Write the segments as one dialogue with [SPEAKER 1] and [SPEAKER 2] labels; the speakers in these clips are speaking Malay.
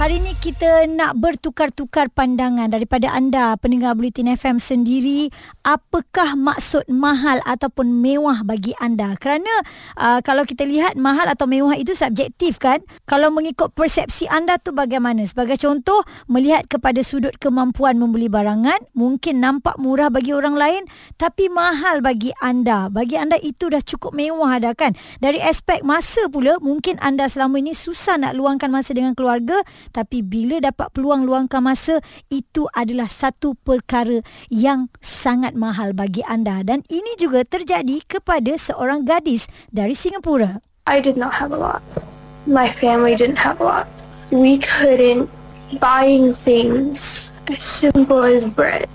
[SPEAKER 1] Hari ini kita nak bertukar-tukar pandangan daripada anda pendengar Bulletin FM sendiri apakah maksud mahal ataupun mewah bagi anda? Kerana uh, kalau kita lihat mahal atau mewah itu subjektif kan? Kalau mengikut persepsi anda tu bagaimana? Sebagai contoh melihat kepada sudut kemampuan membeli barangan mungkin nampak murah bagi orang lain tapi mahal bagi anda. Bagi anda itu dah cukup mewah dah kan? Dari aspek masa pula mungkin anda selama ini susah nak luangkan masa dengan keluarga tapi bila dapat peluang luangkan masa itu adalah satu perkara yang sangat mahal bagi anda dan ini juga terjadi kepada seorang gadis dari Singapura.
[SPEAKER 2] I did not have a lot. My family didn't have a lot. We couldn't buying things as simple as bread.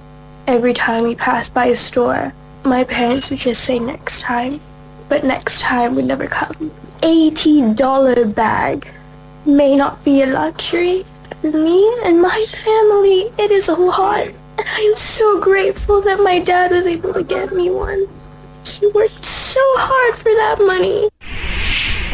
[SPEAKER 2] Every time we passed by a store, my parents would just say next time. But next time would never come. $80 bag may not be a luxury for me and my family. It is a lot. And I am so grateful that my dad was able to get me one. He worked so hard for that money.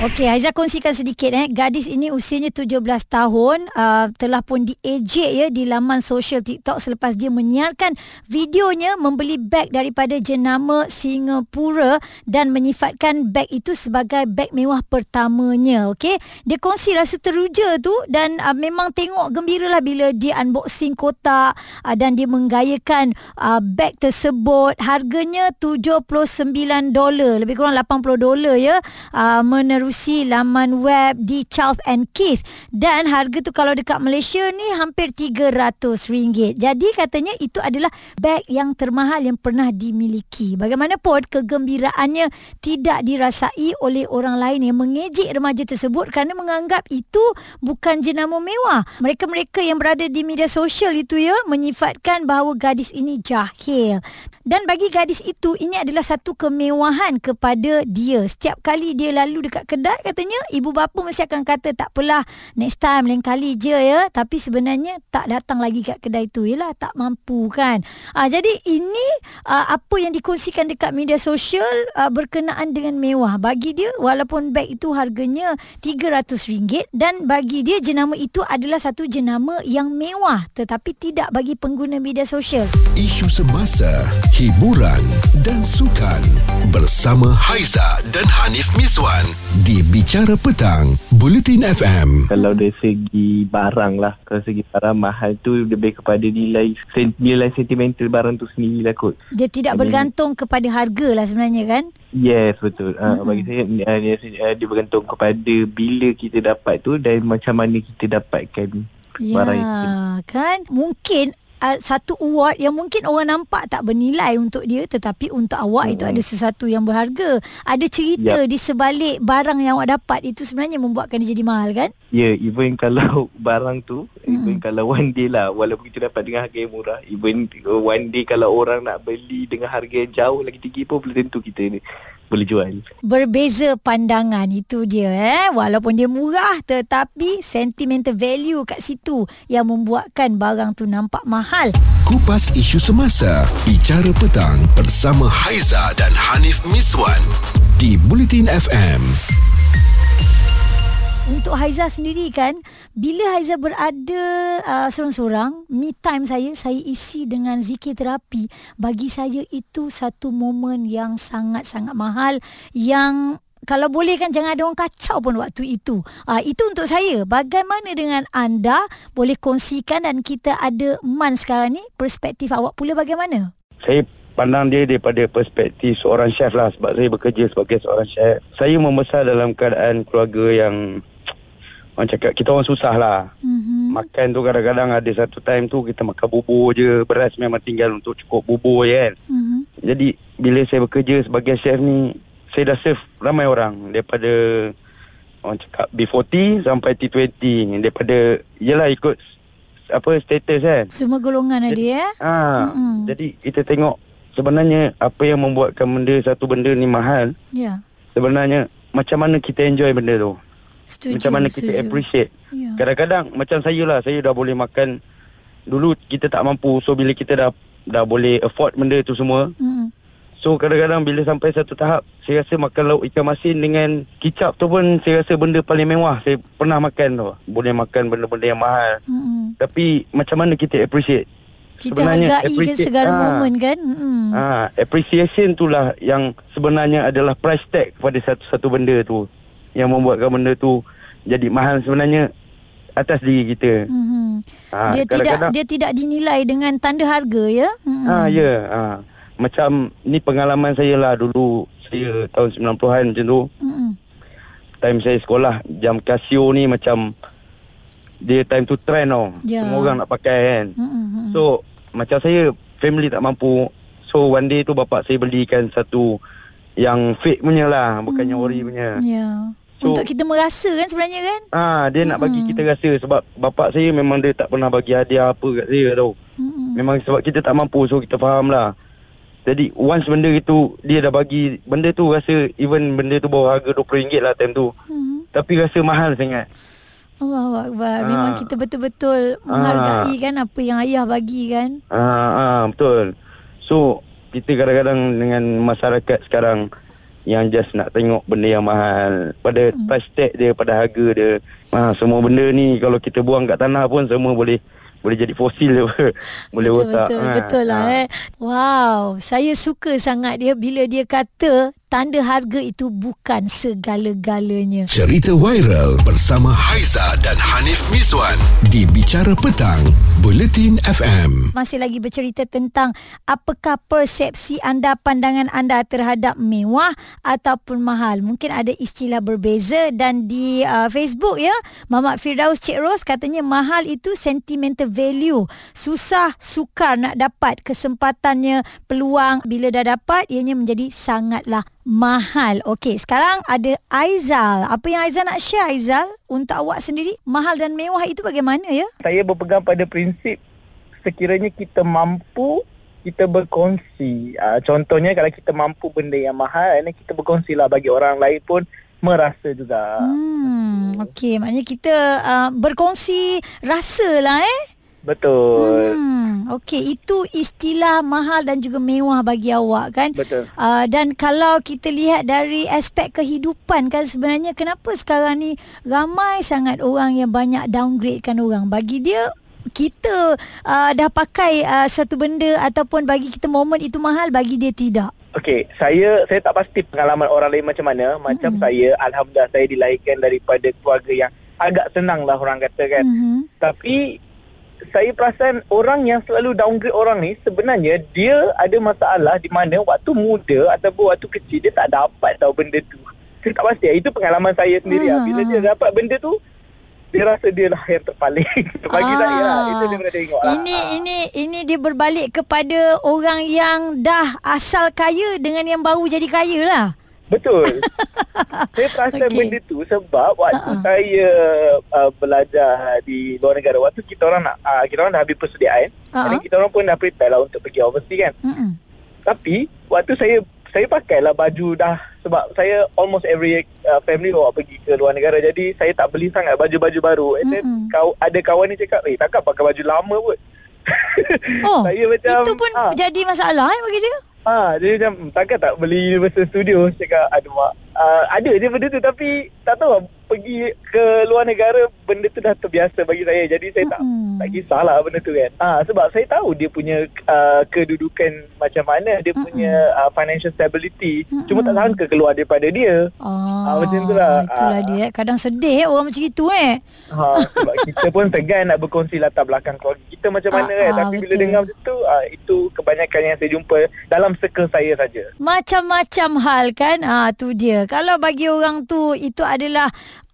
[SPEAKER 1] Okey, Haiza kongsikan sedikit eh. Gadis ini usianya 17 tahun, uh, telah pun diejek ya di laman sosial TikTok selepas dia menyiarkan videonya membeli beg daripada jenama Singapura dan menyifatkan beg itu sebagai beg mewah pertamanya. Okey, dia kongsi rasa teruja tu dan uh, memang tengok gembiralah bila dia unboxing kotak uh, dan dia menggayakan uh, beg tersebut. Harganya 79 dolar, lebih kurang 80 dolar ya. Uh, menerusi laman web di Charles and Keith dan harga tu kalau dekat Malaysia ni hampir RM300. Jadi katanya itu adalah beg yang termahal yang pernah dimiliki. Bagaimanapun kegembiraannya tidak dirasai oleh orang lain yang mengejek remaja tersebut kerana menganggap itu bukan jenama mewah. Mereka-mereka yang berada di media sosial itu ya menyifatkan bahawa gadis ini jahil. Dan bagi gadis itu ini adalah satu kemewahan kepada dia. Setiap kali dia lalu dekat kedai katanya ibu bapa mesti akan kata tak apalah next time lain kali je ya. Tapi sebenarnya tak datang lagi kat kedai tu ialah tak mampu kan. Ah jadi ini uh, apa yang dikongsikan dekat media sosial uh, berkenaan dengan mewah. Bagi dia walaupun beg itu harganya RM300 dan bagi dia jenama itu adalah satu jenama yang mewah tetapi tidak bagi pengguna media sosial.
[SPEAKER 3] Isu semasa hiburan dan sukan bersama Haiza dan Hanif Miswan di Bicara Petang, Bulletin FM.
[SPEAKER 4] Kalau dari segi barang lah, kalau segi barang mahal tu lebih kepada nilai nilai sentimental barang tu sendiri lah kot.
[SPEAKER 1] Dia tidak Jadi, bergantung kepada harga lah sebenarnya kan?
[SPEAKER 4] Yes, betul. Uh, mm-hmm. Bagi saya, uh, dia, uh, dia bergantung kepada bila kita dapat tu dan macam mana kita dapatkan
[SPEAKER 1] ya,
[SPEAKER 4] barang itu.
[SPEAKER 1] kan? Mungkin uh, satu award yang mungkin orang nampak tak bernilai untuk dia tetapi untuk awak hmm. itu ada sesuatu yang berharga. Ada cerita yep. di sebalik barang yang awak dapat itu sebenarnya membuatkan dia jadi mahal kan?
[SPEAKER 4] Ya, yeah, even kalau barang tu, hmm. even kalau one day lah walaupun kita dapat dengan harga yang murah, even one day kalau orang nak beli dengan harga yang jauh lagi tinggi pun belum tentu kita ni boleh jual.
[SPEAKER 1] Berbeza pandangan itu dia eh. Walaupun dia murah tetapi sentimental value kat situ yang membuatkan barang tu nampak mahal.
[SPEAKER 3] Kupas isu semasa, bicara petang bersama Haiza dan Hanif Miswan di Bulletin FM.
[SPEAKER 1] Untuk Haiza sendiri kan, bila Haiza berada uh, seorang-seorang, me time saya, saya isi dengan zikir terapi. Bagi saya itu satu momen yang sangat-sangat mahal yang kalau boleh kan jangan ada orang kacau pun waktu itu. Uh, itu untuk saya. Bagaimana dengan anda? Boleh kongsikan dan kita ada Man sekarang ni. Perspektif awak pula bagaimana?
[SPEAKER 4] Saya pandang dia daripada perspektif seorang chef lah sebab saya bekerja sebagai seorang chef. Saya membesar dalam keadaan keluarga yang Orang cakap kita orang susah lah. Mm-hmm. Makan tu kadang-kadang ada satu time tu Kita makan bubur je. Beras memang tinggal untuk cukup bubur je kan. Mm-hmm. Jadi bila saya bekerja sebagai chef ni Saya dah serve ramai orang. Daripada Orang cakap B40 sampai T20 Daripada Yelah ikut Apa status kan.
[SPEAKER 1] Semua golongan ada ya?
[SPEAKER 4] ha, mm-hmm. Jadi kita tengok Sebenarnya Apa yang membuatkan benda Satu benda ni mahal. Ya. Yeah. Sebenarnya Macam mana kita enjoy benda tu Setuju, macam mana kita setuju. appreciate. Ya. Kadang-kadang macam saya lah, saya dah boleh makan dulu kita tak mampu. So bila kita dah dah boleh afford benda tu semua.
[SPEAKER 1] Mm-mm.
[SPEAKER 4] So kadang-kadang bila sampai satu tahap saya rasa makan lauk ikan masin dengan kicap tu pun saya rasa benda paling mewah saya pernah makan tu. Boleh makan benda-benda yang mahal.
[SPEAKER 1] Mm-mm.
[SPEAKER 4] Tapi macam mana kita appreciate?
[SPEAKER 1] Kita
[SPEAKER 4] Sebenarnya
[SPEAKER 1] hargai ke
[SPEAKER 4] appreciate-
[SPEAKER 1] segala
[SPEAKER 4] ah.
[SPEAKER 1] momen kan. Mm-mm.
[SPEAKER 4] Ah, appreciation itulah yang sebenarnya adalah price tag kepada satu-satu benda tu yang membuatkan benda tu jadi mahal sebenarnya atas diri kita.
[SPEAKER 1] Mm-hmm.
[SPEAKER 4] Ah,
[SPEAKER 1] dia tidak dia tidak dinilai dengan tanda harga ya. Mm-mm.
[SPEAKER 4] Ah ya, ah. Macam ni pengalaman saya lah dulu saya tahun 90-an macam tu.
[SPEAKER 1] Mm-mm.
[SPEAKER 4] Time saya sekolah jam Casio ni macam dia time tu trend tau.
[SPEAKER 1] Ya.
[SPEAKER 4] Semua orang nak pakai kan.
[SPEAKER 1] Mm-mm.
[SPEAKER 4] So macam saya family tak mampu. So one day tu bapak saya belikan satu yang fake punya lah, bukannya
[SPEAKER 1] Hmm.
[SPEAKER 4] ori punya.
[SPEAKER 1] Ya.
[SPEAKER 4] So-
[SPEAKER 1] Untuk kita merasa kan sebenarnya kan?
[SPEAKER 4] Ah, dia nak bagi
[SPEAKER 1] Mm-mm.
[SPEAKER 4] kita rasa sebab bapak saya memang dia tak pernah bagi hadiah apa kat saya tau.
[SPEAKER 1] Mm-mm.
[SPEAKER 4] Memang sebab kita tak mampu so kita faham lah. Jadi once benda itu dia dah bagi benda tu rasa even benda tu bawah harga RM20 lah time tu.
[SPEAKER 1] Mhm.
[SPEAKER 4] Tapi rasa mahal sangat.
[SPEAKER 1] Allahu akbar. Memang
[SPEAKER 4] Ah.
[SPEAKER 1] kita betul-betul menghargai kan apa yang ayah bagi kan.
[SPEAKER 4] Ah, ah betul. So kita kadang-kadang dengan masyarakat sekarang yang just nak tengok benda yang mahal pada
[SPEAKER 1] Hmm.
[SPEAKER 4] price tag dia pada harga dia. Ah semua benda ni kalau kita buang kat tanah pun semua boleh boleh jadi fosil boleh
[SPEAKER 1] betul,
[SPEAKER 4] rotak.
[SPEAKER 1] Betul,
[SPEAKER 4] Ah,
[SPEAKER 1] betul lah
[SPEAKER 4] ah.
[SPEAKER 1] eh. Wow, saya suka sangat dia bila dia kata tanda harga itu bukan segala-galanya.
[SPEAKER 3] Cerita viral bersama Haiza dan Hanif Miswan di Bicara Petang, Buletin FM.
[SPEAKER 1] Masih lagi bercerita tentang apakah persepsi anda, pandangan anda terhadap mewah ataupun mahal. Mungkin ada istilah berbeza dan di uh, Facebook ya, Mamat Firdaus Cik Ros katanya mahal itu sentimental value. Susah, sukar nak dapat kesempatannya, peluang bila dah dapat ianya menjadi sangatlah mahal. Okey, sekarang ada Aizal. Apa yang Aizal nak share Aizal untuk awak sendiri? Mahal dan mewah itu bagaimana ya?
[SPEAKER 5] saya berpegang pada prinsip sekiranya kita mampu kita berkongsi. Uh, contohnya kalau kita mampu benda yang mahal, ni kita berkongsilah bagi orang lain pun merasa juga.
[SPEAKER 1] Hmm, okey, maknanya kita uh, berkongsi rasa lah eh.
[SPEAKER 5] Betul.
[SPEAKER 1] Hmm, okey, itu istilah mahal dan juga mewah bagi awak kan?
[SPEAKER 5] Betul.
[SPEAKER 1] Uh, dan kalau kita lihat dari aspek kehidupan kan sebenarnya kenapa sekarang ni ramai sangat orang yang banyak downgradekan orang. Bagi dia kita uh, dah pakai uh, satu benda ataupun bagi kita momen itu mahal bagi dia tidak.
[SPEAKER 5] Okey, saya saya tak pasti pengalaman orang lain macam mana. Macam
[SPEAKER 1] Mm-mm.
[SPEAKER 5] saya, alhamdulillah saya dilahirkan daripada keluarga yang agak senang lah orang kata kan.
[SPEAKER 1] Mhm.
[SPEAKER 5] Tapi saya perasan orang yang selalu downgrade orang ni sebenarnya dia ada masalah di mana waktu muda ataupun waktu kecil dia tak dapat tahu benda tu. Saya tak pasti. Itu pengalaman saya sendiri lah. Bila
[SPEAKER 1] Ah.
[SPEAKER 5] dia dapat benda tu, dia rasa dia lah yang terpaling. Bagi
[SPEAKER 1] Ah.
[SPEAKER 5] saya lah. Itu dia pernah tengok lah.
[SPEAKER 1] Ini ini ini dia berbalik kepada orang yang dah asal kaya dengan yang baru jadi kaya lah.
[SPEAKER 5] Betul. saya perasan okay. benda tu sebab waktu uh-uh. saya uh, belajar di luar negara, waktu kita orang nak uh, kita orang dah habis persediaan, uh-huh. kita orang pun dah prepare lah untuk pergi overseas kan.
[SPEAKER 1] Mm-mm.
[SPEAKER 5] Tapi waktu saya saya pakailah baju dah sebab saya almost every uh, family bawa pergi ke luar negara jadi saya tak beli sangat baju-baju baru. And then
[SPEAKER 1] Mm-mm.
[SPEAKER 5] kau ada kawan ni cakap, "Eh, takkan pakai baju lama pun."
[SPEAKER 1] Oh,
[SPEAKER 5] saya macam
[SPEAKER 1] itu pun
[SPEAKER 5] ah,
[SPEAKER 1] jadi masalah eh bagi dia.
[SPEAKER 5] Ah dia macam "Hmm, takkan tak beli Universal Studio cakap aduh mak. Uh, ada je benda tu tapi tak tahu pergi ke luar negara benda tu dah terbiasa bagi saya. Jadi saya tak
[SPEAKER 1] Mm-mm.
[SPEAKER 5] tak kisahlah benda tu kan. Ah sebab saya tahu dia punya uh, kedudukan macam mana, dia
[SPEAKER 1] Mm-mm.
[SPEAKER 5] punya uh, financial stability.
[SPEAKER 1] Mm-mm.
[SPEAKER 5] Cuma tak sangka keluar daripada dia.
[SPEAKER 1] Ah,
[SPEAKER 5] macam tu lah.
[SPEAKER 1] Itulah
[SPEAKER 5] Ah.
[SPEAKER 1] dia. eh. Kadang sedih eh, orang macam itu eh.
[SPEAKER 5] Ha sebab kita pun segan nak berkongsi latar belakang keluarga kita macam mana
[SPEAKER 1] Ah,
[SPEAKER 5] kan.
[SPEAKER 1] ah,
[SPEAKER 5] Tapi bila
[SPEAKER 1] betul.
[SPEAKER 5] dengar macam tu, ah, itu kebanyakan yang saya jumpa dalam circle saya saja.
[SPEAKER 1] Macam-macam hal kan. Ah tu dia. Kalau bagi orang tu itu adalah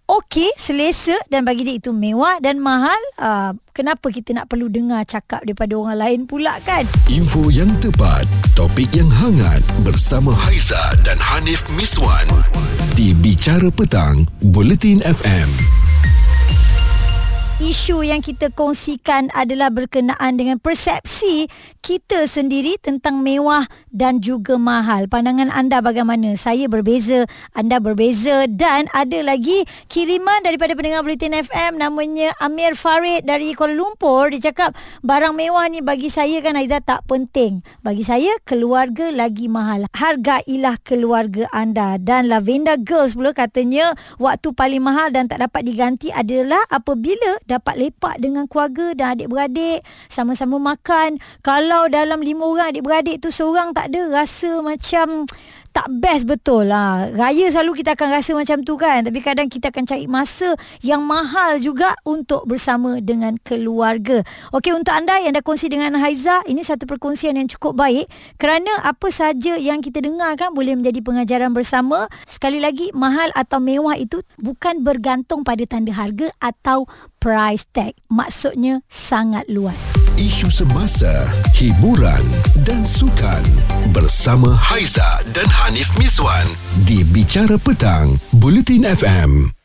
[SPEAKER 1] okey, selesa dan bagi dia itu mewah dan mahal, ah kenapa kita nak perlu dengar cakap daripada orang lain pula kan?
[SPEAKER 3] Info yang tepat, topik yang hangat bersama Haiza dan Hanif Miswan di Bicara Petang, Buletin FM.
[SPEAKER 1] Isu yang kita kongsikan adalah berkenaan dengan persepsi kita sendiri tentang mewah dan juga mahal. Pandangan anda bagaimana? Saya berbeza, anda berbeza dan ada lagi kiriman daripada pendengar Bulletin FM namanya Amir Farid dari Kuala Lumpur. Dia cakap barang mewah ni bagi saya kan Aizah tak penting. Bagi saya keluarga lagi mahal. Hargailah keluarga anda. Dan Lavenda Girls pula katanya waktu paling mahal dan tak dapat diganti adalah apabila dapat lepak dengan keluarga dan adik-beradik sama-sama makan. Kalau dalam lima orang adik-beradik tu seorang tak ada rasa macam tak best betul lah. Raya selalu kita akan rasa macam tu kan. Tapi kadang kita akan cari masa yang mahal juga untuk bersama dengan keluarga. Okey untuk anda yang dah kongsi dengan Haiza, ini satu perkongsian yang cukup baik. Kerana apa saja yang kita dengar kan boleh menjadi pengajaran bersama. Sekali lagi, mahal atau mewah itu bukan bergantung pada tanda harga atau price tag. Maksudnya sangat luas.
[SPEAKER 3] Isu semasa, hiburan dan sukan bersama Haiza dan Hanif Miswan di Bicara Petang, Bulletin FM.